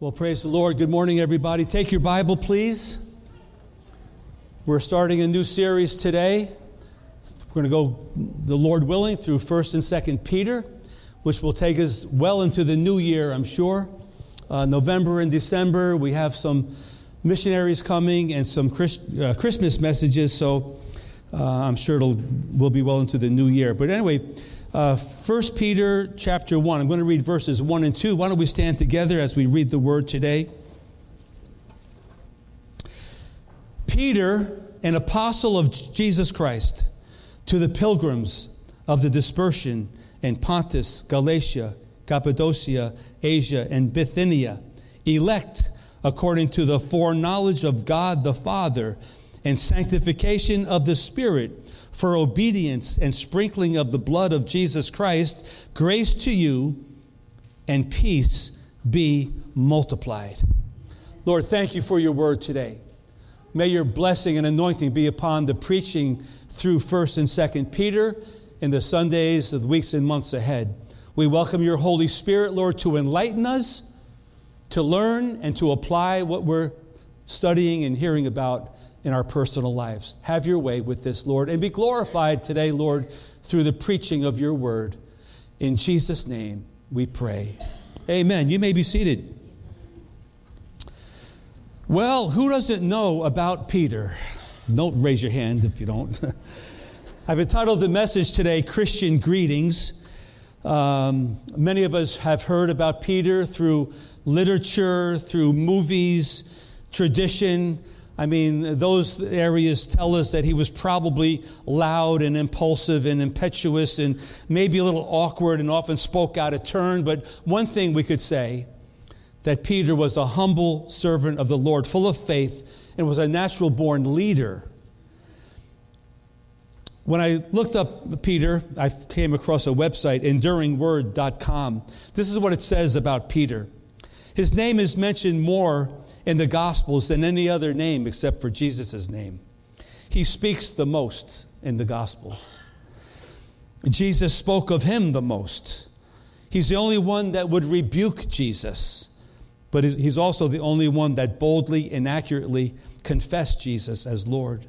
Well, praise the Lord. Good morning, everybody. Take your Bible, please. We're starting a new series today. We're going to go, the Lord willing, through 1st and 2nd Peter, which will take us well into the new year, I'm sure. Uh, November and December, we have some missionaries coming and some Christ, uh, Christmas messages, so uh, I'm sure it'll will be well into the new year. But anyway, uh, 1 Peter chapter 1. I'm going to read verses 1 and 2. Why don't we stand together as we read the word today? Peter, an apostle of Jesus Christ, to the pilgrims of the dispersion in Pontus, Galatia, Cappadocia, Asia, and Bithynia, elect according to the foreknowledge of God the Father and sanctification of the Spirit for obedience and sprinkling of the blood of Jesus Christ, grace to you and peace be multiplied. Lord, thank you for your word today. May your blessing and anointing be upon the preaching through 1st and 2nd Peter in the Sundays, the weeks and months ahead. We welcome your Holy Spirit, Lord, to enlighten us, to learn, and to apply what we're studying and hearing about in our personal lives. Have your way with this, Lord, and be glorified today, Lord, through the preaching of your word. In Jesus' name we pray. Amen. You may be seated. Well, who doesn't know about Peter? Don't raise your hand if you don't. I've entitled the message today Christian Greetings. Um, many of us have heard about Peter through literature, through movies, tradition. I mean, those areas tell us that he was probably loud and impulsive and impetuous and maybe a little awkward and often spoke out of turn. But one thing we could say that Peter was a humble servant of the Lord, full of faith, and was a natural born leader. When I looked up Peter, I came across a website, enduringword.com. This is what it says about Peter. His name is mentioned more in the Gospels than any other name except for Jesus' name. He speaks the most in the Gospels. Jesus spoke of him the most. He's the only one that would rebuke Jesus, but he's also the only one that boldly and accurately confessed Jesus as Lord.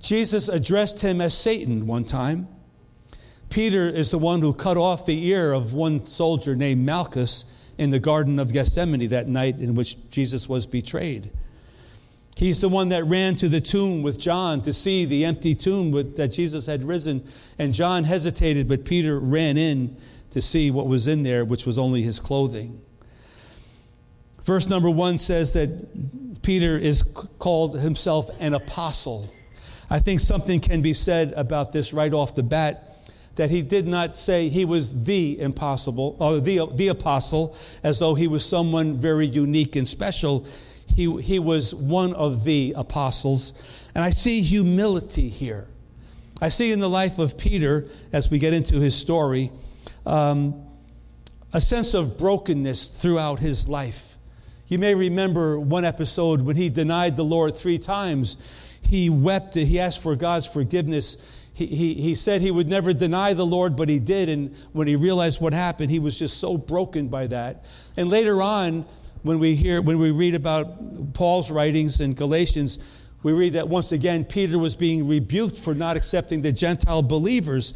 Jesus addressed him as Satan one time. Peter is the one who cut off the ear of one soldier named Malchus in the Garden of Gethsemane that night in which Jesus was betrayed. He's the one that ran to the tomb with John to see the empty tomb with, that Jesus had risen. And John hesitated, but Peter ran in to see what was in there, which was only his clothing. Verse number one says that Peter is called himself an apostle. I think something can be said about this right off the bat that he did not say he was the impossible or the, the apostle as though he was someone very unique and special. He, he was one of the apostles. And I see humility here. I see in the life of Peter, as we get into his story, um, a sense of brokenness throughout his life. You may remember one episode when he denied the Lord three times. He wept, he asked for God's forgiveness he, he, said he would never deny the Lord, but he did. And when he realized what happened, he was just so broken by that. And later on, when we hear, when we read about Paul's writings in Galatians, we read that once again Peter was being rebuked for not accepting the Gentile believers.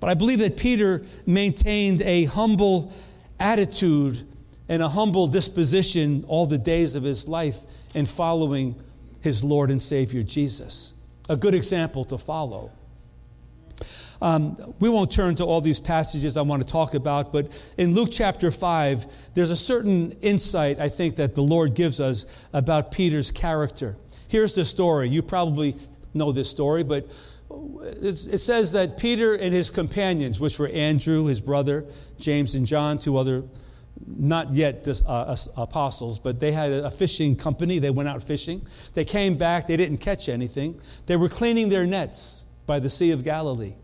But I believe that Peter maintained a humble attitude and a humble disposition all the days of his life in following his Lord and Savior Jesus. A good example to follow. Um, we won't turn to all these passages I want to talk about, but in Luke chapter 5, there's a certain insight I think that the Lord gives us about Peter's character. Here's the story. You probably know this story, but it says that Peter and his companions, which were Andrew, his brother, James and John, two other not yet uh, apostles, but they had a fishing company. They went out fishing. They came back. They didn't catch anything. They were cleaning their nets by the Sea of Galilee.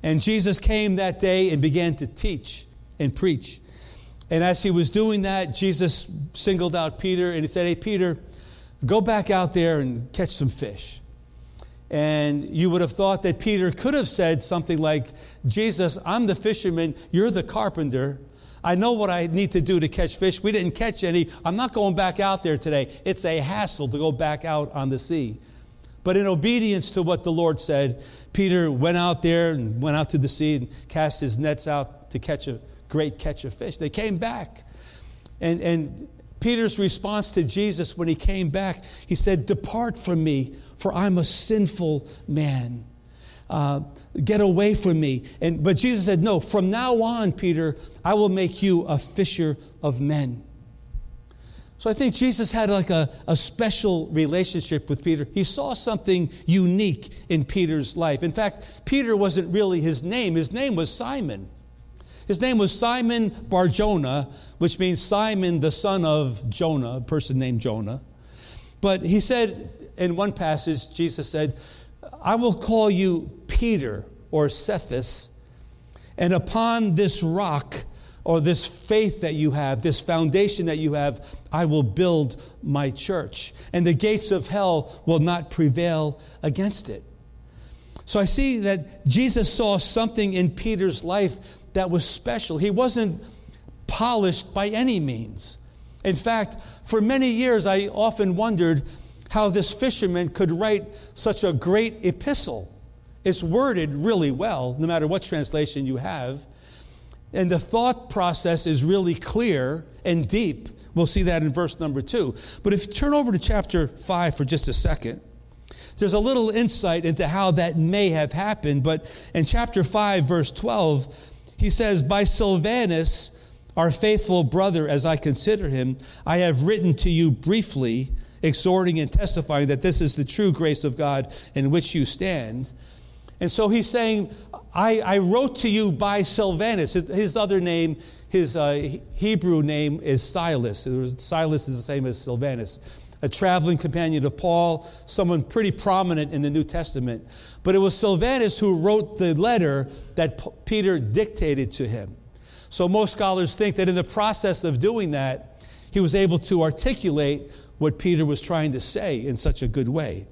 And Jesus came that day and began to teach and preach. And as he was doing that, Jesus singled out Peter and he said, Hey, Peter, go back out there and catch some fish. And you would have thought that Peter could have said something like, Jesus, I'm the fisherman, you're the carpenter. I know what I need to do to catch fish. We didn't catch any. I'm not going back out there today. It's a hassle to go back out on the sea. But in obedience to what the Lord said, Peter went out there and went out to the sea and cast his nets out to catch a great catch of fish. They came back. And, and Peter's response to Jesus when he came back, he said, Depart from me, for I'm a sinful man. Uh, get away from me. And, but Jesus said, No, from now on, Peter, I will make you a fisher of men. So I think Jesus had like a, a special relationship with Peter. He saw something unique in Peter's life. In fact, Peter wasn't really his name, his name was Simon. His name was Simon Barjona, which means Simon, the son of Jonah, a person named Jonah. But he said in one passage, Jesus said, I will call you Peter or Cephas, and upon this rock or this faith that you have, this foundation that you have, I will build my church. And the gates of hell will not prevail against it. So I see that Jesus saw something in Peter's life that was special. He wasn't polished by any means. In fact, for many years, I often wondered how this fisherman could write such a great epistle. It's worded really well, no matter what translation you have. And the thought process is really clear and deep. We'll see that in verse number two. But if you turn over to chapter five for just a second, there's a little insight into how that may have happened. But in chapter 5, verse 12, he says, By Silvanus, our faithful brother, as I consider him, I have written to you briefly, exhorting and testifying that this is the true grace of God in which you stand. And so he's saying, I, I wrote to you by Silvanus. His, his other name, his uh, Hebrew name is Silas. Silas is the same as Silvanus, a traveling companion of Paul, someone pretty prominent in the New Testament. But it was Silvanus who wrote the letter that P- Peter dictated to him. So most scholars think that in the process of doing that, he was able to articulate what Peter was trying to say in such a good way.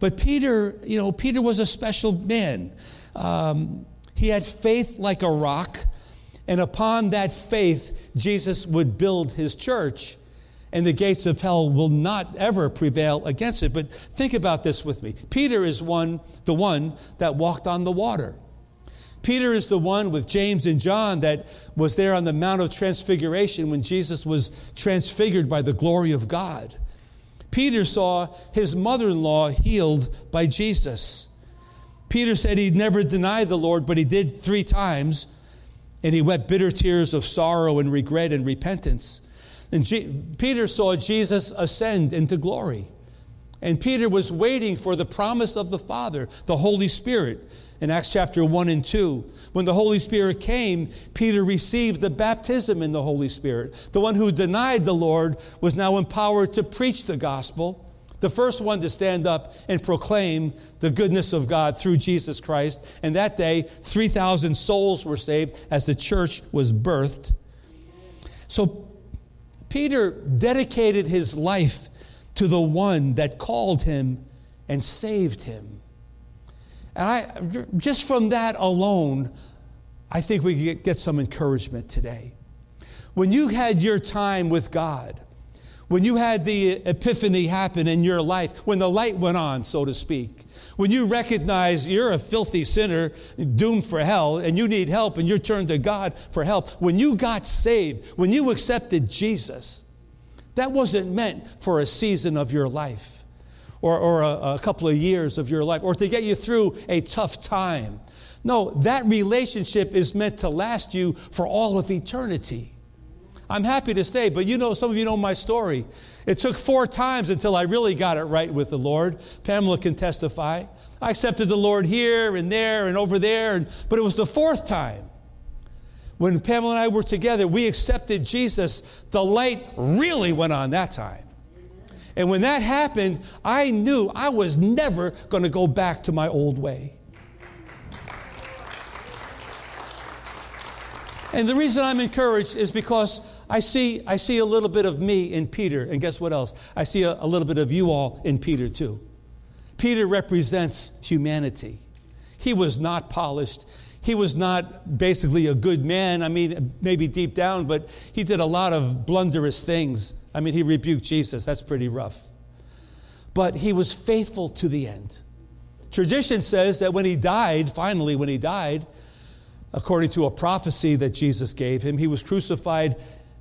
But Peter, you know, Peter was a special man. Um, he had faith like a rock, and upon that faith, Jesus would build his church, and the gates of hell will not ever prevail against it. But think about this with me. Peter is one, the one that walked on the water. Peter is the one with James and John that was there on the Mount of Transfiguration when Jesus was transfigured by the glory of God. Peter saw his mother in law healed by Jesus. Peter said he'd never deny the Lord, but he did three times, and he wept bitter tears of sorrow and regret and repentance. And G- Peter saw Jesus ascend into glory. And Peter was waiting for the promise of the Father, the Holy Spirit in Acts chapter 1 and 2. When the Holy Spirit came, Peter received the baptism in the Holy Spirit. The one who denied the Lord was now empowered to preach the gospel. The first one to stand up and proclaim the goodness of God through Jesus Christ. And that day, 3,000 souls were saved as the church was birthed. So Peter dedicated his life to the one that called him and saved him. And I, just from that alone, I think we get, get some encouragement today. When you had your time with God, when you had the epiphany happen in your life, when the light went on, so to speak, when you recognize you're a filthy sinner doomed for hell and you need help and you turn to God for help, when you got saved, when you accepted Jesus, that wasn't meant for a season of your life or, or a, a couple of years of your life or to get you through a tough time. No, that relationship is meant to last you for all of eternity. I'm happy to say, but you know, some of you know my story. It took four times until I really got it right with the Lord. Pamela can testify. I accepted the Lord here and there and over there, and, but it was the fourth time. When Pamela and I were together, we accepted Jesus. The light really went on that time. And when that happened, I knew I was never going to go back to my old way. And the reason I'm encouraged is because I see, I see a little bit of me in Peter. And guess what else? I see a, a little bit of you all in Peter, too. Peter represents humanity. He was not polished. he was not basically a good man. I mean, maybe deep down, but he did a lot of blunderous things. I mean, he rebuked Jesus. That's pretty rough. But he was faithful to the end. Tradition says that when he died, finally, when he died, according to a prophecy that Jesus gave him, he was crucified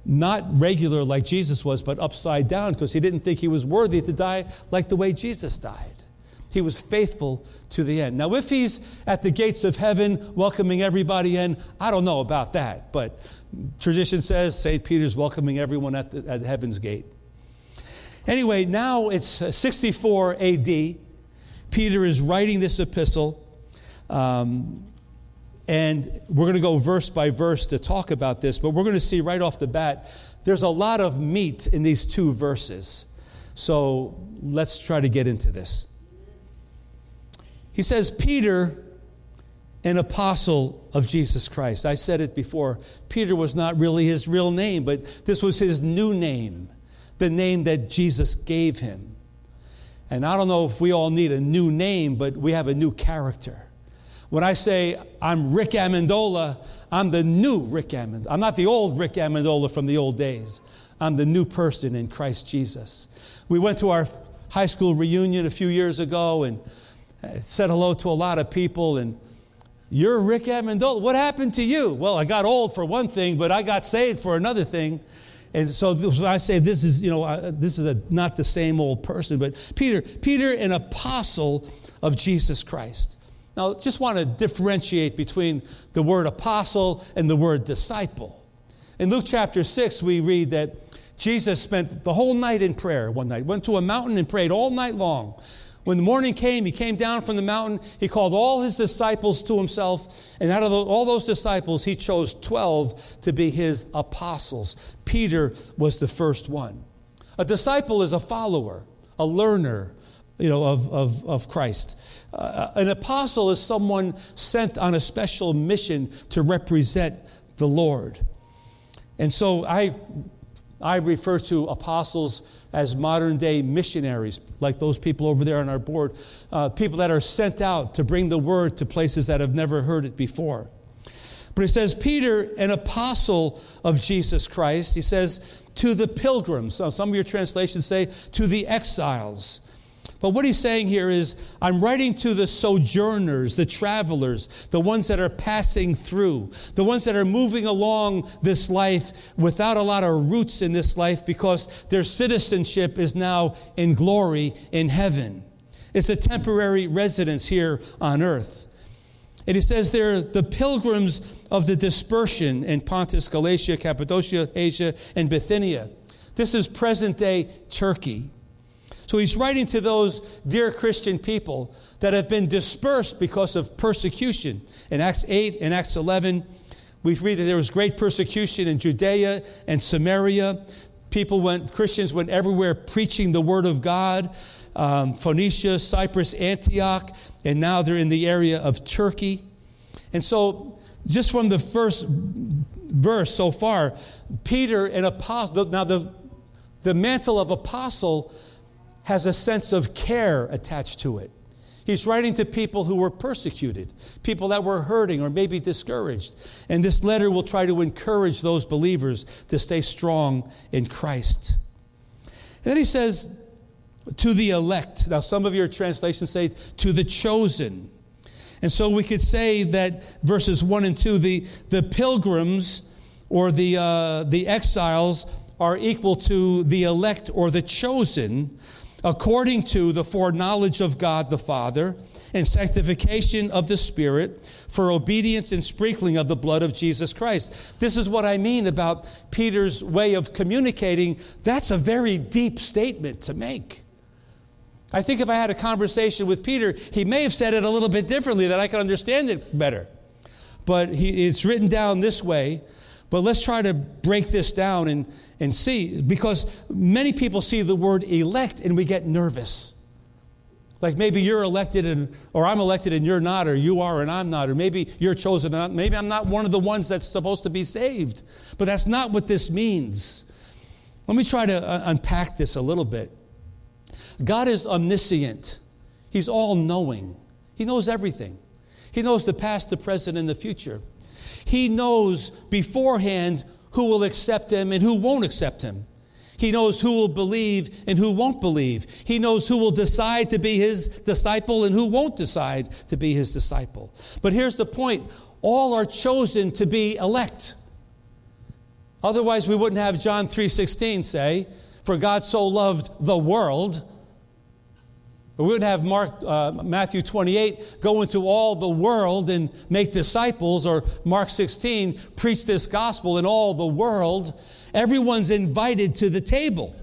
not regular like Jesus was, but upside down because he didn't think he was worthy to die like the way Jesus died. He was faithful to the end. Now, if he's at the gates of heaven welcoming everybody in, I don't know about that, but tradition says St. Peter's welcoming everyone at, the, at heaven's gate. Anyway, now it's uh, 64 AD. Peter is writing this epistle. Um, and we're going to go verse by verse to talk about this, but we're going to see right off the bat there's a lot of meat in these two verses. So let's try to get into this. He says, Peter, an apostle of Jesus Christ. I said it before. Peter was not really his real name, but this was his new name, the name that Jesus gave him. And I don't know if we all need a new name, but we have a new character. When I say I'm Rick Amendola, I'm the new Rick Amendola. I'm not the old Rick Amendola from the old days. I'm the new person in Christ Jesus. We went to our high school reunion a few years ago and said hello to a lot of people. And you're Rick Amendola. What happened to you? Well, I got old for one thing, but I got saved for another thing. And so I say this is, you know, uh, this is a, not the same old person, but Peter, Peter, an apostle of Jesus Christ. Now, just want to differentiate between the word apostle and the word disciple. In Luke chapter 6, we read that Jesus spent the whole night in prayer one night, went to a mountain and prayed all night long. When the morning came, he came down from the mountain. He called all his disciples to himself. And out of the, all those disciples, he chose 12 to be his apostles. Peter was the first one. A disciple is a follower, a learner, you know, of, of, of Christ. Uh, an apostle is someone sent on a special mission to represent the Lord. And so I, I refer to apostles as modern day missionaries, like those people over there on our board, uh, people that are sent out to bring the word to places that have never heard it before. But he says, Peter, an apostle of Jesus Christ, he says, to the pilgrims. So some of your translations say, to the exiles. But what he's saying here is, I'm writing to the sojourners, the travelers, the ones that are passing through, the ones that are moving along this life without a lot of roots in this life because their citizenship is now in glory in heaven. It's a temporary residence here on earth. And he says they're the pilgrims of the dispersion in Pontus, Galatia, Cappadocia, Asia, and Bithynia. This is present day Turkey. So he's writing to those dear Christian people that have been dispersed because of persecution. In Acts 8 and Acts 11, we read that there was great persecution in Judea and Samaria. People went, Christians went everywhere preaching the word of God. Um, Phoenicia, Cyprus, Antioch, and now they're in the area of Turkey. And so, just from the first verse so far, Peter, an apostle, now the, the mantle of apostle has a sense of care attached to it. He's writing to people who were persecuted, people that were hurting or maybe discouraged. And this letter will try to encourage those believers to stay strong in Christ. And then he says, to the elect. Now, some of your translations say, to the chosen. And so we could say that verses 1 and 2, the, the pilgrims or the, uh, the exiles are equal to the elect or the chosen according to the foreknowledge of God the Father and sanctification of the Spirit for obedience and sprinkling of the blood of Jesus Christ. This is what I mean about Peter's way of communicating. That's a very deep statement to make. I think if I had a conversation with Peter, he may have said it a little bit differently that I could understand it better. But he, it's written down this way. But let's try to break this down and, and see, because many people see the word elect and we get nervous. Like maybe you're elected and, or I'm elected and you're not, or you are and I'm not, or maybe you're chosen and maybe I'm not one of the ones that's supposed to be saved. But that's not what this means. Let me try to uh, unpack this a little bit. God is omniscient, He's all knowing, He knows everything. He knows the past, the present, and the future. He knows beforehand who will accept him and who won't accept him. He knows who will believe and who won't believe. He knows who will decide to be his disciple and who won't decide to be his disciple. But here's the point all are chosen to be elect. Otherwise, we wouldn't have John 3:16 say, "For God so loved the world." We wouldn't have Mark, uh, Matthew 28 go into all the world and make disciples, or Mark 16 preach this gospel in all the world. Everyone's invited to the table.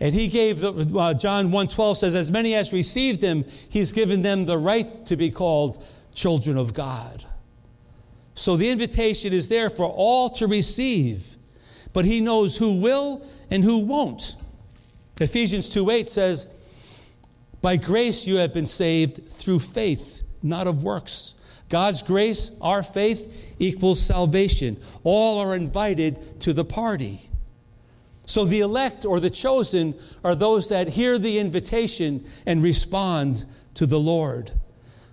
And he gave, the, uh, John 1.12 says, as many as received him, he's given them the right to be called children of God. So the invitation is there for all to receive, but he knows who will and who won't. Ephesians 2.8 says, by grace you have been saved through faith, not of works. God's grace, our faith, equals salvation. All are invited to the party. So the elect or the chosen are those that hear the invitation and respond to the Lord.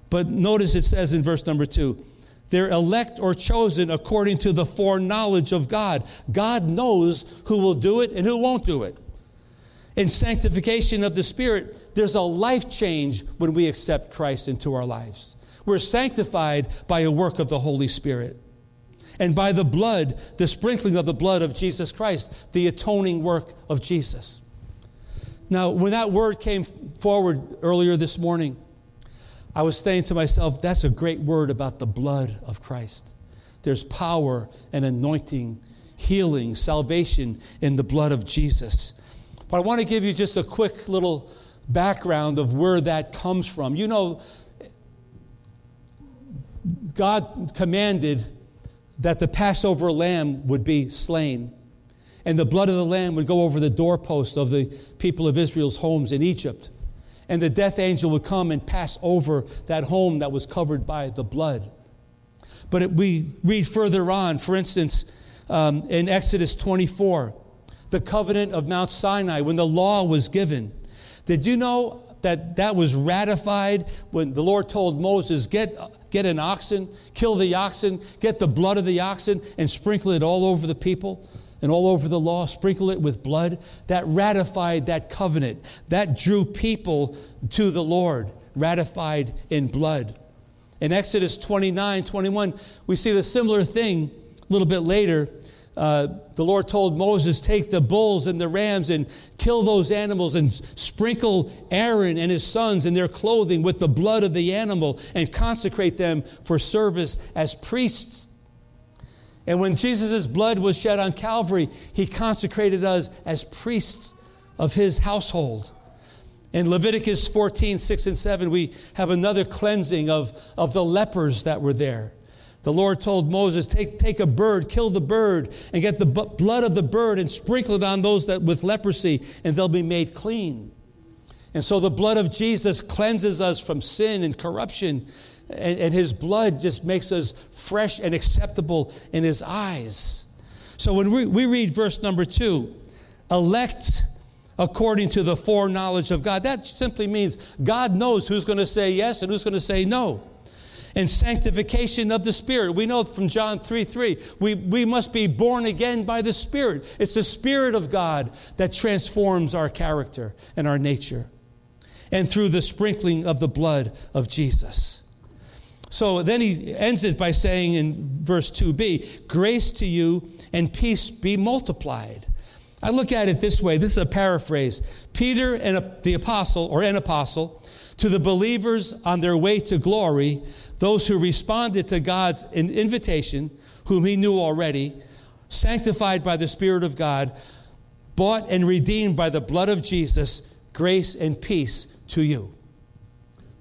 But notice it says in verse number two, they're elect or chosen according to the foreknowledge of God. God knows who will do it and who won't do it. In sanctification of the Spirit, there's a life change when we accept Christ into our lives. We're sanctified by a work of the Holy Spirit and by the blood, the sprinkling of the blood of Jesus Christ, the atoning work of Jesus. Now, when that word came forward earlier this morning, I was saying to myself, that's a great word about the blood of Christ. There's power and anointing, healing, salvation in the blood of Jesus. But I want to give you just a quick little background of where that comes from. You know, God commanded that the Passover lamb would be slain, and the blood of the lamb would go over the doorpost of the people of Israel's homes in Egypt. And the death angel would come and pass over that home that was covered by the blood. But it, we read further on, for instance, um, in Exodus 24, the covenant of Mount Sinai, when the law was given. Did you know that that was ratified when the Lord told Moses, get, get an oxen, kill the oxen, get the blood of the oxen, and sprinkle it all over the people and all over the law, sprinkle it with blood? That ratified that covenant. That drew people to the Lord, ratified in blood. In Exodus 29 21, we see the similar thing a little bit later uh, the Lord told Moses, Take the bulls and the rams and kill those animals and sprinkle Aaron and his sons and their clothing with the blood of the animal and consecrate them for service as priests. And when Jesus' blood was shed on Calvary, he consecrated us as priests of his household. In Leviticus 14, 6 and 7, we have another cleansing of, of the lepers that were there. The Lord told Moses, take, take a bird, kill the bird, and get the blood of the bird and sprinkle it on those that with leprosy, and they'll be made clean. And so the blood of Jesus cleanses us from sin and corruption, and, and his blood just makes us fresh and acceptable in his eyes. So when we, we read verse number two, elect according to the foreknowledge of God, that simply means God knows who's going to say yes and who's going to say no and sanctification of the Spirit. We know from John 3 3, we, we must be born again by the Spirit. It's the Spirit of God that transforms our character and our nature, and through the sprinkling of the blood of Jesus. So then he ends it by saying in verse 2b, grace to you and peace be multiplied. I look at it this way this is a paraphrase. Peter and the apostle, or an apostle, to the believers on their way to glory, those who responded to God's invitation, whom he knew already, sanctified by the Spirit of God, bought and redeemed by the blood of Jesus, grace and peace to you.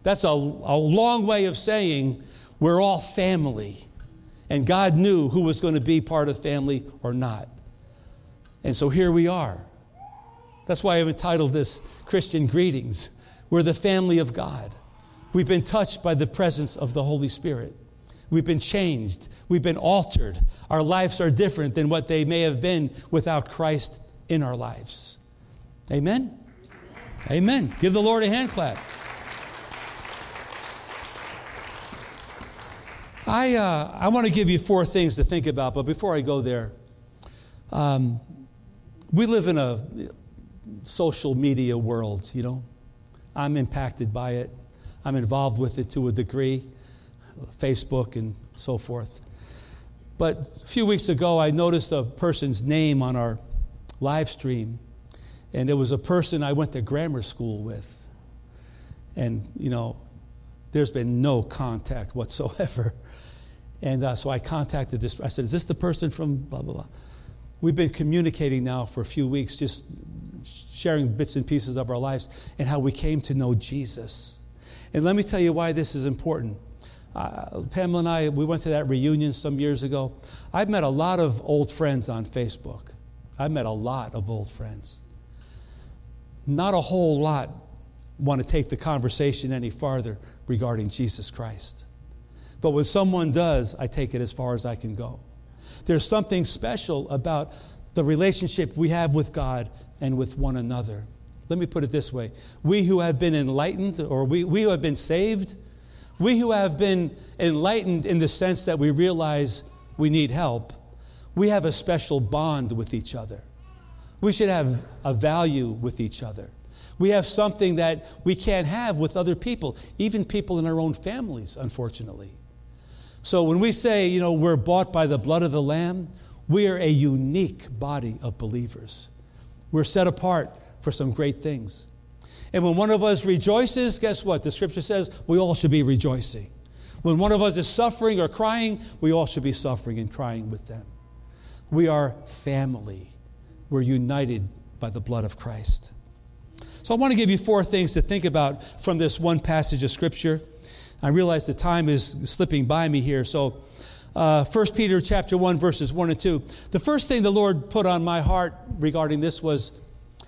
That's a, a long way of saying we're all family. And God knew who was going to be part of family or not. And so here we are. That's why I've entitled this Christian Greetings. We're the family of God. We've been touched by the presence of the Holy Spirit. We've been changed. We've been altered. Our lives are different than what they may have been without Christ in our lives. Amen? Amen. Give the Lord a hand clap. I, uh, I want to give you four things to think about, but before I go there, um, we live in a social media world, you know. I'm impacted by it, I'm involved with it to a degree, Facebook and so forth. But a few weeks ago, I noticed a person's name on our live stream, and it was a person I went to grammar school with. And, you know, there's been no contact whatsoever. And uh, so I contacted this. I said, Is this the person from blah, blah, blah? We've been communicating now for a few weeks, just sharing bits and pieces of our lives and how we came to know Jesus. And let me tell you why this is important. Uh, Pamela and I, we went to that reunion some years ago. I've met a lot of old friends on Facebook. I've met a lot of old friends. Not a whole lot want to take the conversation any farther regarding Jesus Christ. But when someone does, I take it as far as I can go. There's something special about the relationship we have with God and with one another. Let me put it this way we who have been enlightened, or we, we who have been saved, we who have been enlightened in the sense that we realize we need help, we have a special bond with each other. We should have a value with each other. We have something that we can't have with other people, even people in our own families, unfortunately. So when we say, you know, we're bought by the blood of the Lamb, we are a unique body of believers. We're set apart for some great things. And when one of us rejoices, guess what? The scripture says we all should be rejoicing. When one of us is suffering or crying, we all should be suffering and crying with them. We are family. We're united by the blood of Christ. So I want to give you four things to think about from this one passage of Scripture. I realize the time is slipping by me here. So, uh, 1 Peter chapter 1, verses 1 and 2. The first thing the Lord put on my heart regarding this was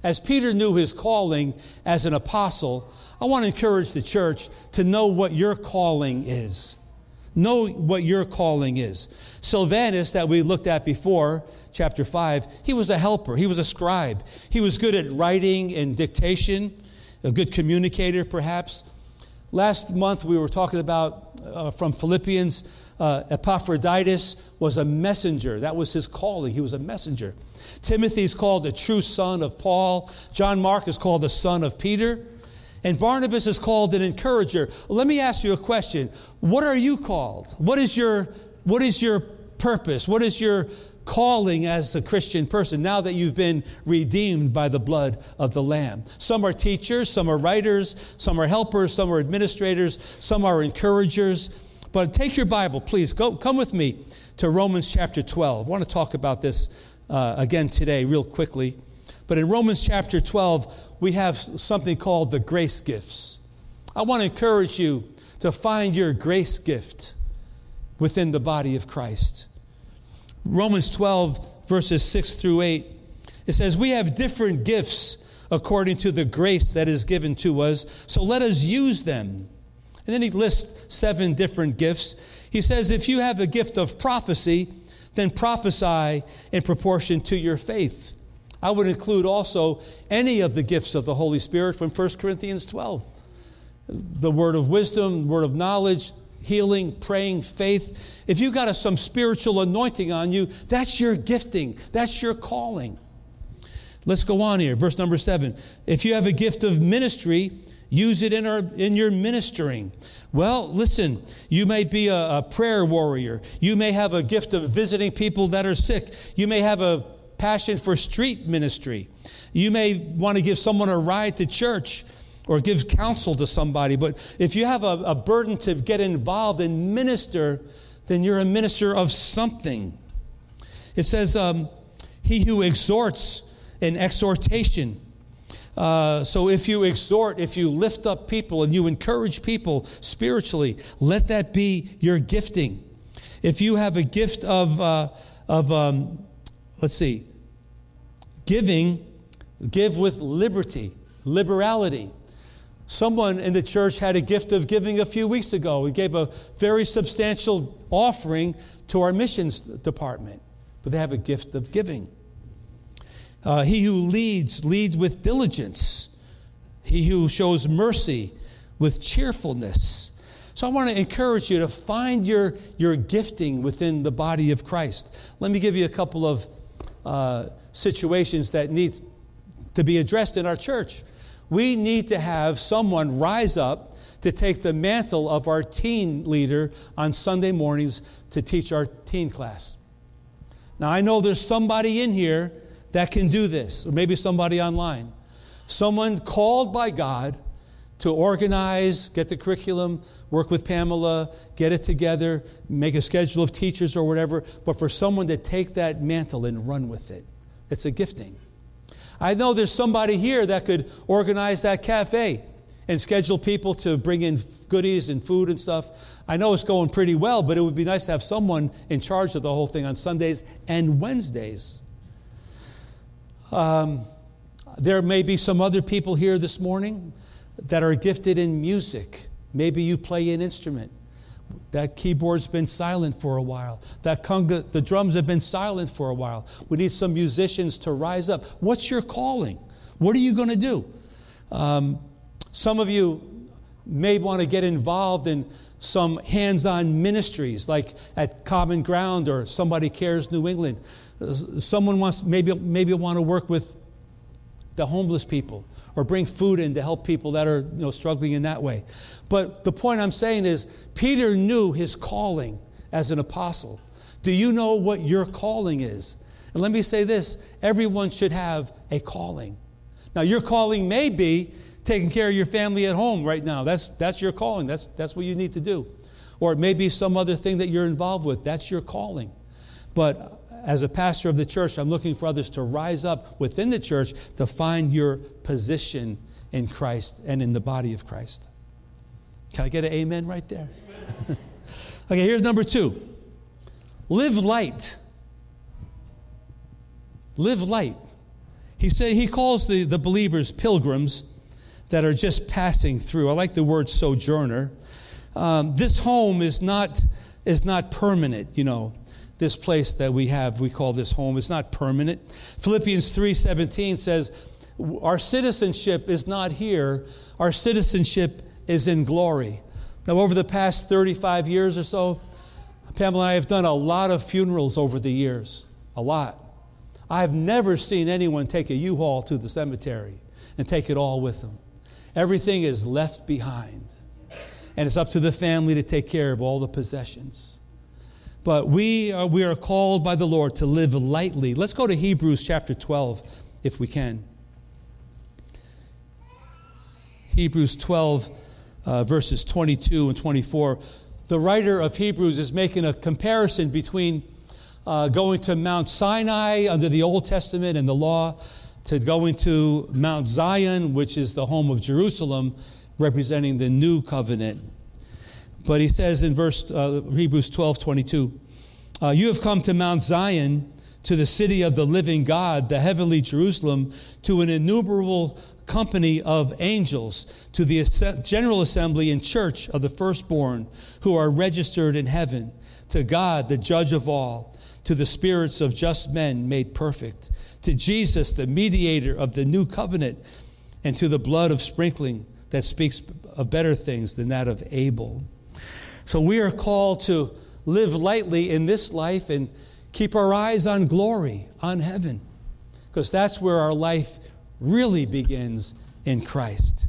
as Peter knew his calling as an apostle, I want to encourage the church to know what your calling is. Know what your calling is. Silvanus, that we looked at before, chapter 5, he was a helper, he was a scribe. He was good at writing and dictation, a good communicator, perhaps. Last month, we were talking about uh, from Philippians, uh, Epaphroditus was a messenger. That was his calling. He was a messenger. Timothy is called a true son of Paul. John Mark is called the son of Peter. And Barnabas is called an encourager. Let me ask you a question. What are you called? What is your, what is your purpose? What is your calling as a Christian person now that you've been redeemed by the blood of the Lamb? Some are teachers, some are writers, some are helpers, some are administrators, some are encouragers. But take your Bible, please. Go, come with me to Romans chapter 12. I want to talk about this uh, again today, real quickly. But in Romans chapter 12, we have something called the grace gifts. I want to encourage you to find your grace gift within the body of Christ. Romans 12, verses 6 through 8, it says, We have different gifts according to the grace that is given to us, so let us use them. And then he lists seven different gifts. He says, If you have a gift of prophecy, then prophesy in proportion to your faith. I would include also any of the gifts of the Holy Spirit from 1 Corinthians 12 the word of wisdom, word of knowledge, healing, praying, faith. If you got a, some spiritual anointing on you, that's your gifting, that's your calling. Let's go on here. Verse number seven. If you have a gift of ministry, use it in, our, in your ministering. Well, listen, you may be a, a prayer warrior. You may have a gift of visiting people that are sick. You may have a passion for street ministry. You may want to give someone a ride to church or give counsel to somebody. But if you have a, a burden to get involved and minister, then you're a minister of something. It says, um, He who exhorts in exhortation. Uh, so if you exhort, if you lift up people and you encourage people spiritually, let that be your gifting. If you have a gift of, uh, of um, let's see, giving, give with liberty, liberality. Someone in the church had a gift of giving a few weeks ago. We gave a very substantial offering to our missions department, but they have a gift of giving. Uh, he who leads, leads with diligence. He who shows mercy with cheerfulness. So I want to encourage you to find your, your gifting within the body of Christ. Let me give you a couple of uh, situations that need to be addressed in our church. We need to have someone rise up to take the mantle of our teen leader on Sunday mornings to teach our teen class. Now, I know there's somebody in here that can do this, or maybe somebody online. Someone called by God to organize, get the curriculum, work with Pamela, get it together, make a schedule of teachers or whatever, but for someone to take that mantle and run with it. It's a gifting. I know there's somebody here that could organize that cafe and schedule people to bring in goodies and food and stuff. I know it's going pretty well, but it would be nice to have someone in charge of the whole thing on Sundays and Wednesdays. Um, there may be some other people here this morning that are gifted in music. Maybe you play an instrument. That keyboard's been silent for a while. That conga, the drums have been silent for a while. We need some musicians to rise up. What's your calling? What are you going to do? Um, some of you may want to get involved in some hands on ministries like at Common Ground or Somebody Cares New England. Someone wants, maybe, maybe want to work with the homeless people or bring food in to help people that are you know, struggling in that way. But the point I'm saying is, Peter knew his calling as an apostle. Do you know what your calling is? And let me say this everyone should have a calling. Now, your calling may be taking care of your family at home right now. That's, that's your calling, that's, that's what you need to do. Or it may be some other thing that you're involved with. That's your calling. But as a pastor of the church, I'm looking for others to rise up within the church to find your position in Christ and in the body of Christ. Can I get an amen right there? okay, here's number two live light. Live light. He said he calls the, the believers pilgrims that are just passing through. I like the word sojourner. Um, this home is not is not permanent, you know this place that we have we call this home. It's not permanent. Philippians 3.17 says our citizenship is not here. Our citizenship is in glory. Now over the past 35 years or so pamela and i have done a lot of funerals over the years a lot. I've never seen anyone take a u-haul to the cemetery and take it all with them. Everything is left behind and it's up to the family to take care of all the possessions but we are, we are called by the Lord to live lightly. Let's go to Hebrews chapter 12, if we can. Hebrews 12, uh, verses 22 and 24. The writer of Hebrews is making a comparison between uh, going to Mount Sinai under the Old Testament and the law to going to Mount Zion, which is the home of Jerusalem, representing the new covenant but he says in verse uh, Hebrews 12 22, uh, You have come to Mount Zion, to the city of the living God, the heavenly Jerusalem, to an innumerable company of angels, to the general assembly and church of the firstborn who are registered in heaven, to God, the judge of all, to the spirits of just men made perfect, to Jesus, the mediator of the new covenant, and to the blood of sprinkling that speaks of better things than that of Abel. So we are called to live lightly in this life and keep our eyes on glory, on heaven, because that's where our life really begins in Christ.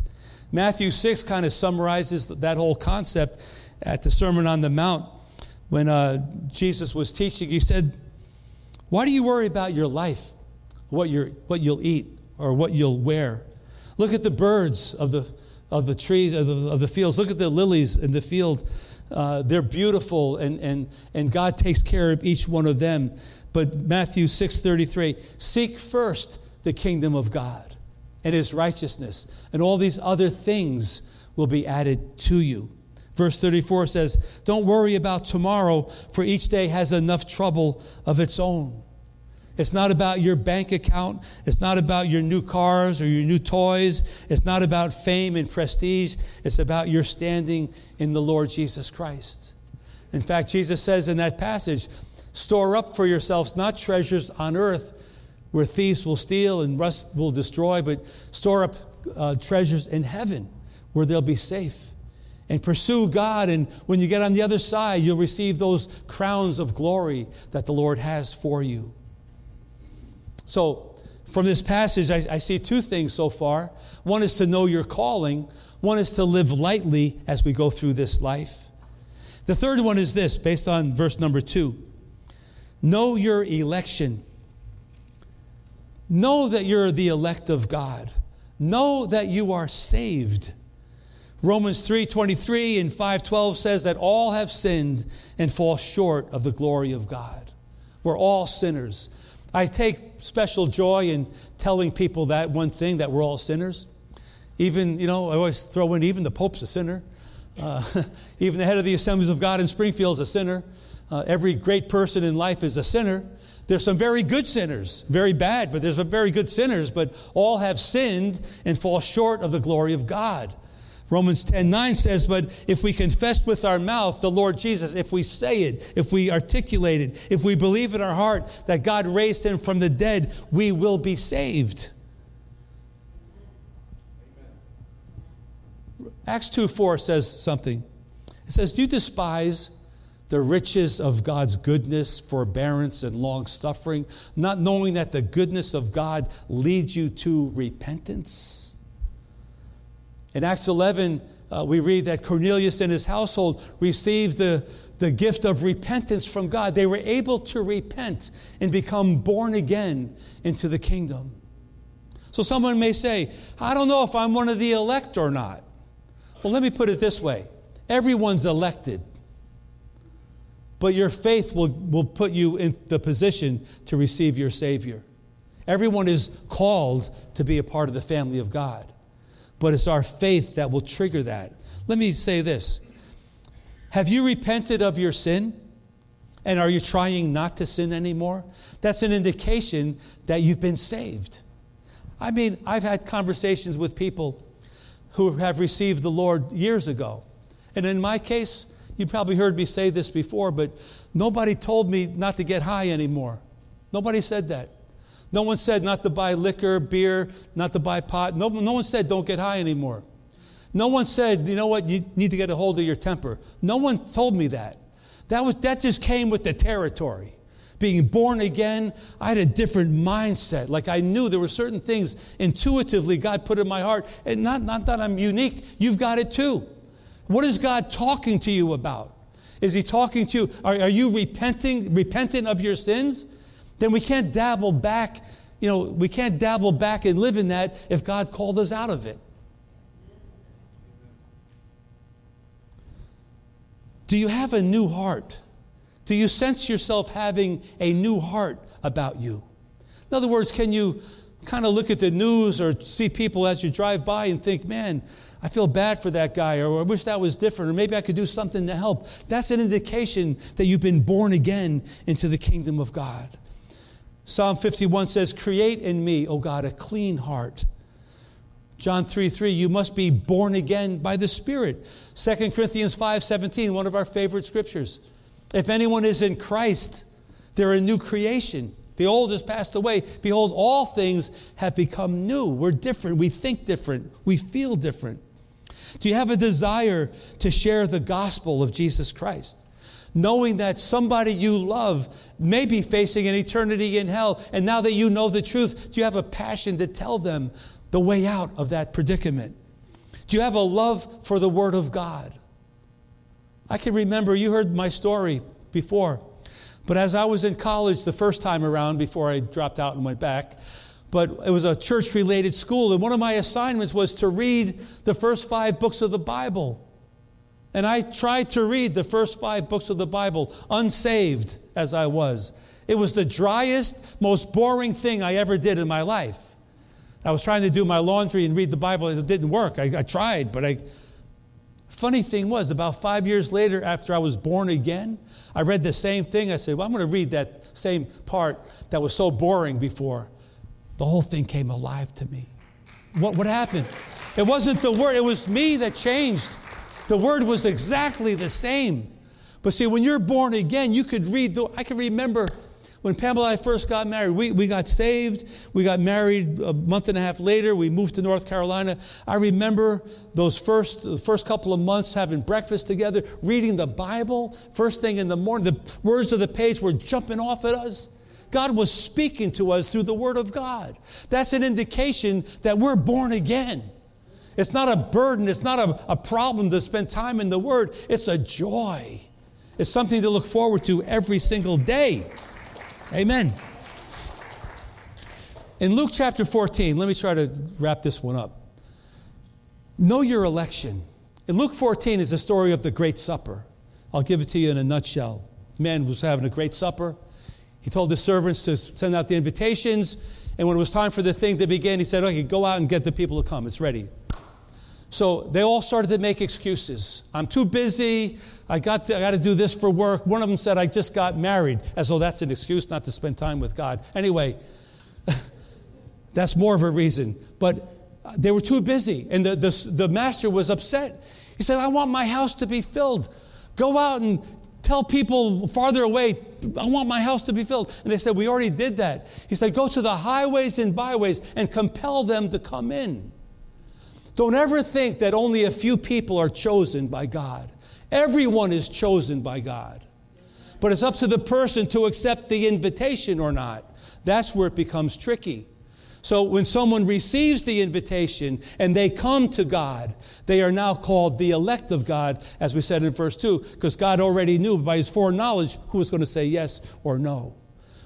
Matthew 6 kind of summarizes that whole concept at the Sermon on the Mount when uh, Jesus was teaching. He said, Why do you worry about your life, what, you what you'll eat, or what you'll wear? Look at the birds of the, of the trees, of the, of the fields. Look at the lilies in the field uh, they're beautiful, and, and, and God takes care of each one of them. But Matthew 6:33, seek first the kingdom of God and his righteousness, and all these other things will be added to you. Verse 34 says, Don't worry about tomorrow, for each day has enough trouble of its own. It's not about your bank account. It's not about your new cars or your new toys. It's not about fame and prestige. It's about your standing in the Lord Jesus Christ. In fact, Jesus says in that passage, store up for yourselves not treasures on earth where thieves will steal and rust will destroy, but store up uh, treasures in heaven where they'll be safe and pursue God. And when you get on the other side, you'll receive those crowns of glory that the Lord has for you. So, from this passage, I, I, see two things so far. One is to know your calling, one is to live lightly as we go through this life. The third one is this, based on verse number two know your election. Know that you're the elect of God. Know that you are saved. Romans 3:23 and 5:12 says that all have sinned and fall short of the glory of God. We're all sinners. I take special joy in telling people that one thing that we're all sinners. Even, you know, I always throw in even the Pope's a sinner. Uh, even the head of the Assemblies of God in Springfield is a sinner. Uh, every great person in life is a sinner. There's some very good sinners, very bad, but there's some very good sinners, but all have sinned and fall short of the glory of God. Romans 10 9 says, But if we confess with our mouth the Lord Jesus, if we say it, if we articulate it, if we believe in our heart that God raised him from the dead, we will be saved. Acts 2 4 says something. It says, Do you despise the riches of God's goodness, forbearance, and long suffering, not knowing that the goodness of God leads you to repentance? In Acts 11, uh, we read that Cornelius and his household received the, the gift of repentance from God. They were able to repent and become born again into the kingdom. So someone may say, I don't know if I'm one of the elect or not. Well, let me put it this way everyone's elected, but your faith will, will put you in the position to receive your Savior. Everyone is called to be a part of the family of God but it's our faith that will trigger that. Let me say this Have you repented of your sin? And are you trying not to sin anymore? That's an indication that you've been saved. I mean, I've had conversations with people who have received the Lord years ago. And in my case, you probably heard me say this before, but nobody told me not to get high anymore. Nobody said that. No one said not to buy liquor, beer, not to buy pot. No, no one said don't get high anymore. No one said, you know what, you need to get a hold of your temper. No one told me that. That, was, that just came with the territory. Being born again, I had a different mindset. Like I knew there were certain things intuitively God put in my heart. And not, not that I'm unique, you've got it too. What is God talking to you about? Is He talking to you? Are, are you repenting, repentant of your sins? Then we can't dabble back, you know, we can't dabble back and live in that if God called us out of it. Do you have a new heart? Do you sense yourself having a new heart about you? In other words, can you kind of look at the news or see people as you drive by and think, man, I feel bad for that guy, or I wish that was different, or maybe I could do something to help? That's an indication that you've been born again into the kingdom of God. Psalm 51 says, Create in me, O God, a clean heart. John 3 3, you must be born again by the Spirit. 2 Corinthians 5 17, one of our favorite scriptures. If anyone is in Christ, they're a new creation. The old has passed away. Behold, all things have become new. We're different. We think different. We feel different. Do you have a desire to share the gospel of Jesus Christ? Knowing that somebody you love may be facing an eternity in hell. And now that you know the truth, do you have a passion to tell them the way out of that predicament? Do you have a love for the Word of God? I can remember, you heard my story before, but as I was in college the first time around before I dropped out and went back, but it was a church related school, and one of my assignments was to read the first five books of the Bible. And I tried to read the first five books of the Bible, unsaved as I was. It was the driest, most boring thing I ever did in my life. I was trying to do my laundry and read the Bible. It didn't work. I, I tried, but I. Funny thing was, about five years later, after I was born again, I read the same thing. I said, Well, I'm going to read that same part that was so boring before. The whole thing came alive to me. What, what happened? It wasn't the word, it was me that changed. The word was exactly the same. But see, when you're born again, you could read I can remember When Pamela and I first got married, we, we got saved. We got married a month and a half later. We moved to North Carolina. I remember those first, the first couple of months having breakfast together, reading the Bible, first thing in the morning. The words of the page were jumping off at us. God was speaking to us through the Word of God. That's an indication that we're born again. It's not a burden, it's not a, a problem to spend time in the Word, it's a joy. It's something to look forward to every single day. Amen. In Luke chapter 14, let me try to wrap this one up. Know your election. In Luke 14 is the story of the Great Supper. I'll give it to you in a nutshell. Man was having a great supper. He told his servants to send out the invitations. And when it was time for the thing to begin, he said, Okay, go out and get the people to come. It's ready. So they all started to make excuses. I'm too busy. I got, to, I got to do this for work. One of them said, I just got married, as though that's an excuse not to spend time with God. Anyway, that's more of a reason. But uh, they were too busy, and the, the, the master was upset. He said, I want my house to be filled. Go out and tell people farther away, I want my house to be filled. And they said, We already did that. He said, Go to the highways and byways and compel them to come in. Don't ever think that only a few people are chosen by God. Everyone is chosen by God. But it's up to the person to accept the invitation or not. That's where it becomes tricky. So when someone receives the invitation and they come to God, they are now called the elect of God, as we said in verse 2, because God already knew by his foreknowledge who was going to say yes or no.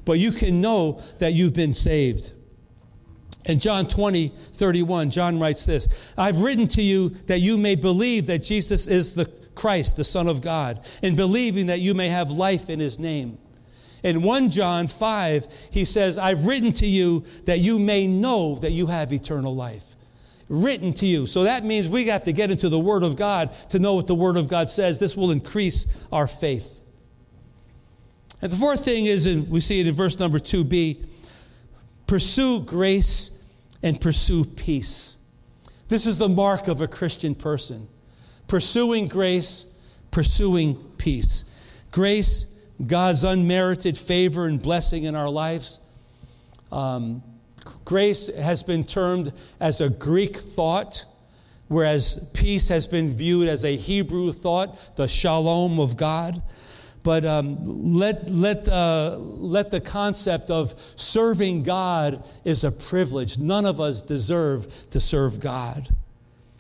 But you can know that you've been saved. In John 20, 31, John writes this I've written to you that you may believe that Jesus is the Christ, the Son of God, and believing that you may have life in his name. In 1 John 5, he says, I've written to you that you may know that you have eternal life. Written to you. So that means we got to get into the Word of God to know what the Word of God says. This will increase our faith. And the fourth thing is, and we see it in verse number 2b pursue grace and pursue peace. This is the mark of a Christian person pursuing grace, pursuing peace. Grace, God's unmerited favor and blessing in our lives. Um, grace has been termed as a Greek thought, whereas peace has been viewed as a Hebrew thought, the shalom of God. But um, let, let, uh, let the concept of serving God is a privilege. None of us deserve to serve God.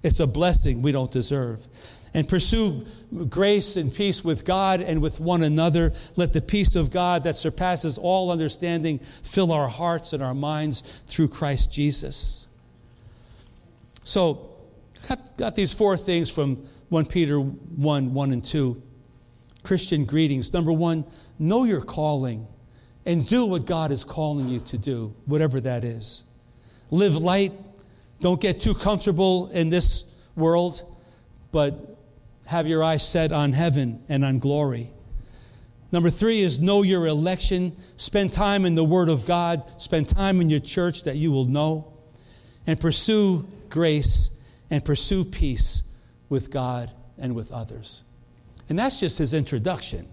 It's a blessing we don't deserve. And pursue grace and peace with God and with one another. Let the peace of God that surpasses all understanding fill our hearts and our minds through Christ Jesus. So, got, got these four things from 1 Peter 1 1 and 2. Christian greetings. Number one, know your calling and do what God is calling you to do, whatever that is. Live light. Don't get too comfortable in this world, but have your eyes set on heaven and on glory. Number three is know your election. Spend time in the Word of God. Spend time in your church that you will know. And pursue grace and pursue peace with God and with others. And that's just his introduction.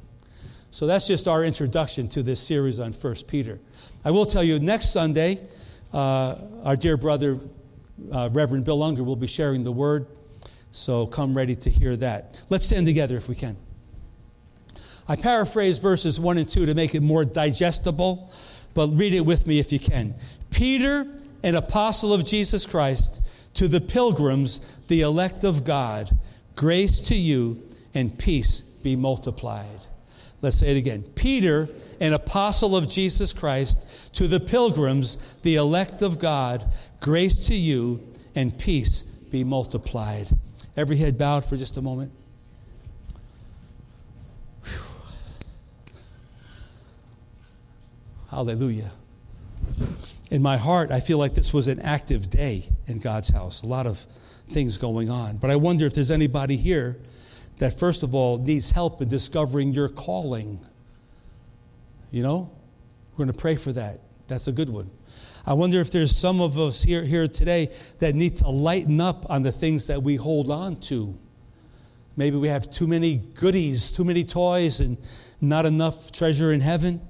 So that's just our introduction to this series on 1 Peter. I will tell you, next Sunday, uh, our dear brother, uh, Reverend Bill Unger, will be sharing the word. So come ready to hear that. Let's stand together if we can. I paraphrase verses 1 and 2 to make it more digestible, but read it with me if you can. Peter, an apostle of Jesus Christ, to the pilgrims, the elect of God, grace to you and peace be multiplied. Let's say it again. Peter, an apostle of Jesus Christ, to the pilgrims, the elect of God, grace to you and peace be multiplied. Every head bowed for just a moment. Whew. Hallelujah. In my heart, I feel like this was an active day in God's house. A lot of things going on. But I wonder if there's anybody here that, first of all, needs help in discovering your calling. You know, we're going to pray for that. That's a good one. I wonder if there's some of us here, here today that need to lighten up on the things that we hold on to. Maybe we have too many goodies, too many toys, and not enough treasure in heaven.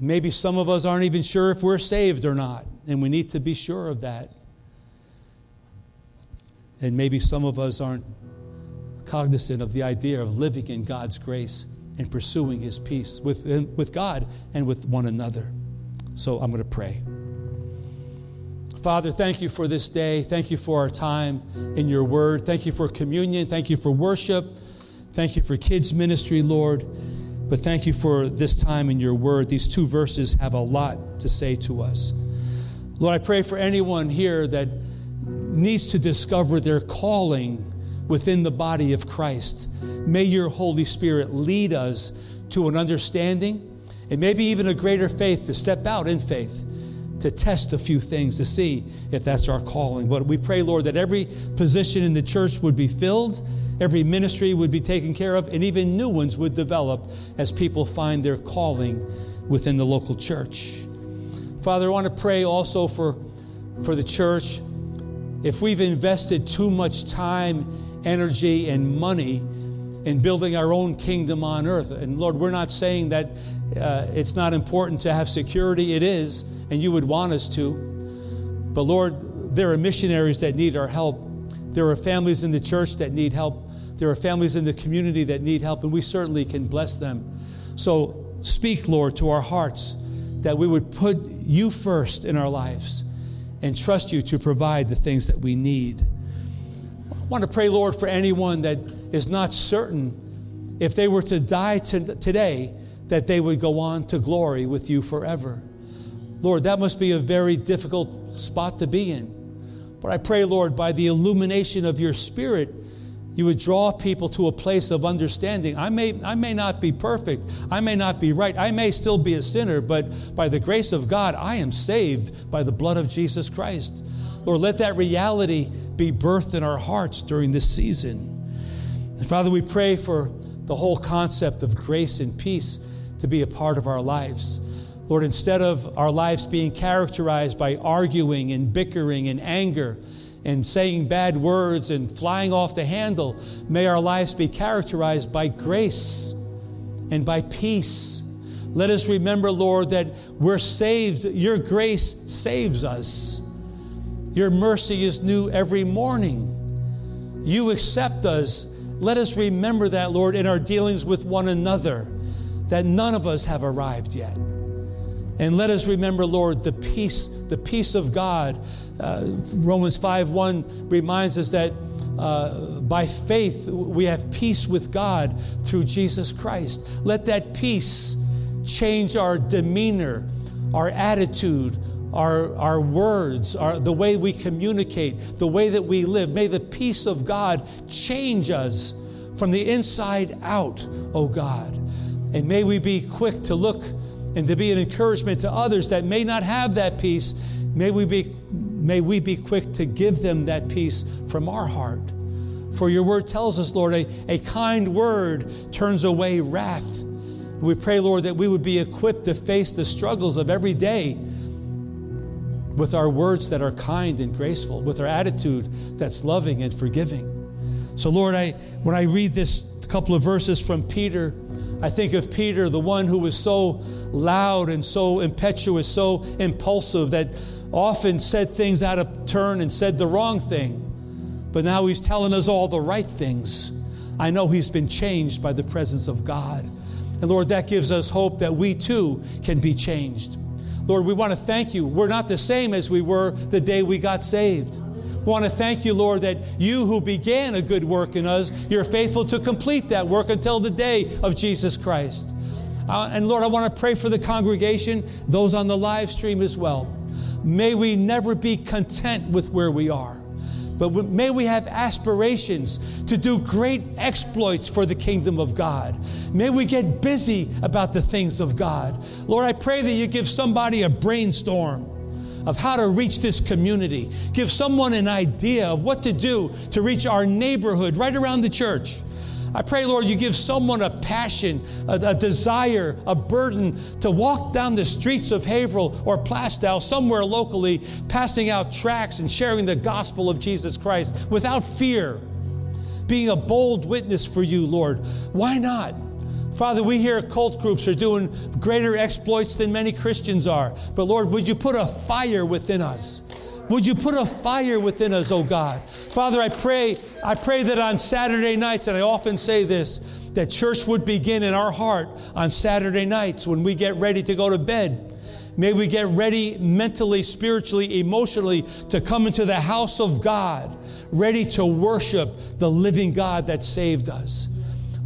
Maybe some of us aren't even sure if we're saved or not, and we need to be sure of that. And maybe some of us aren't cognizant of the idea of living in God's grace and pursuing His peace with, with God and with one another. So I'm going to pray. Father, thank you for this day. Thank you for our time in your word. Thank you for communion. Thank you for worship. Thank you for kids' ministry, Lord. But thank you for this time in your word. These two verses have a lot to say to us. Lord, I pray for anyone here that needs to discover their calling within the body of Christ. May your Holy Spirit lead us to an understanding and maybe even a greater faith to step out in faith, to test a few things to see if that's our calling. But we pray, Lord, that every position in the church would be filled, every ministry would be taken care of, and even new ones would develop as people find their calling within the local church. Father, I want to pray also for, for the church. If we've invested too much time energy and money in building our own kingdom on earth. And Lord, we're not saying that uh, it's not important to have security. It is, and you would want us to. But Lord, there are missionaries that need our help. There are families in the church that need help. There are families in the community that need help, and we certainly can bless them. So speak, Lord, to our hearts that we would put you first in our lives and trust you to provide the things that we need. I want to pray, Lord, for anyone that is not certain if they were to die to, today, that they would go on to glory with you forever. Lord, that must be a very difficult spot to be in. But I pray, Lord, by the illumination of your Spirit, you would draw people to a place of understanding. I may, I may not be perfect. I may not be right. I may still be a sinner, but by the grace of God, I am saved by the blood of Jesus Christ. Lord, let that reality be birthed in our hearts during this season. And Father, we pray for the whole concept of grace and peace to be a part of our lives. Lord, instead of our lives being characterized by arguing and bickering and anger and saying bad words and flying off the handle, may our lives be characterized by grace and by peace. Let us remember, Lord, that we're saved. Your grace saves us. Your mercy is new every morning. You accept us. Let us remember that, Lord, in our dealings with one another, that none of us have arrived yet. And let us remember, Lord, the peace, the peace of God. Uh, Romans 5 1 reminds us that uh, by faith we have peace with God through Jesus Christ. Let that peace change our demeanor, our attitude, our, our words, our, the way we communicate, the way that we live. May the peace of God change us from the inside out, oh God. And may we be quick to look and to be an encouragement to others that may not have that peace. May we be, may we be quick to give them that peace from our heart. For your word tells us, Lord, a, a kind word turns away wrath. We pray, Lord, that we would be equipped to face the struggles of every day with our words that are kind and graceful, with our attitude that's loving and forgiving. So, Lord, I, when I read this couple of verses from Peter, I think of Peter, the one who was so loud and so impetuous, so impulsive, that often said things out of turn and said the wrong thing. But now he's telling us all the right things. I know he's been changed by the presence of God. And Lord, that gives us hope that we too can be changed. Lord, we want to thank you. We're not the same as we were the day we got saved. Want to thank you, Lord, that you who began a good work in us, you're faithful to complete that work until the day of Jesus Christ. Uh, and Lord, I want to pray for the congregation, those on the live stream as well. May we never be content with where we are. But may we have aspirations to do great exploits for the kingdom of God. May we get busy about the things of God. Lord, I pray that you give somebody a brainstorm of how to reach this community. Give someone an idea of what to do to reach our neighborhood right around the church. I pray, Lord, you give someone a passion, a, a, desire, a burden to walk down the streets of Haverhill or Plaistow, somewhere locally, passing out tracts and sharing the gospel of Jesus Christ without fear, being a bold witness for you, Lord. Why not? Father, we hear cult groups are doing greater exploits than many Christians are. But Lord, would you put a fire within us? Would you put a fire within us, oh God? Father, I pray, I pray that on Saturday nights, and I often say this, that church would begin in our heart on Saturday nights when we get ready to go to bed. May we get ready mentally, spiritually, emotionally to come into the house of God, ready to worship the living God that saved us.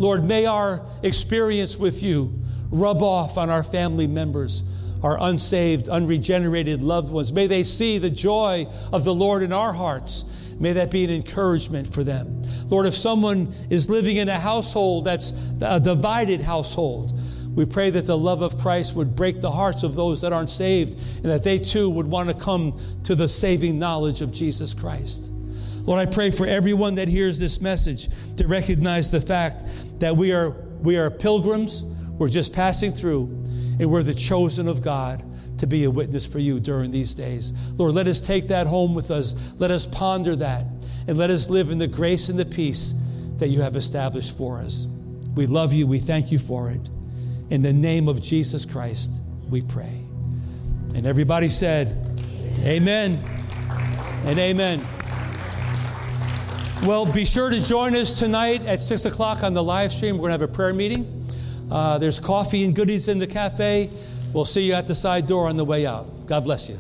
Lord, may our experience with you rub off on our family members, our unsaved, unregenerated loved ones. May they see the joy of the Lord in our hearts. May that be an encouragement for them. Lord, if someone is living in a household that's a divided household, we pray that the love of Christ would break the hearts of those that aren't saved and that they too would want to come to the saving knowledge of Jesus Christ. Lord, I pray for everyone that hears this message to recognize the fact that we are, we are pilgrims, we're just passing through, and we're the chosen of God to be a witness for you during these days. Lord, let us take that home with us. Let us ponder that, and let us live in the grace and the peace that you have established for us. We love you. We thank you for it. In the name of Jesus Christ, we pray. And everybody said, Amen and amen. Well, be sure to join us tonight at 6 o'clock on the live stream. We're going to have a prayer meeting. Uh, there's coffee and goodies in the cafe. We'll see you at the side door on the way out. God bless you.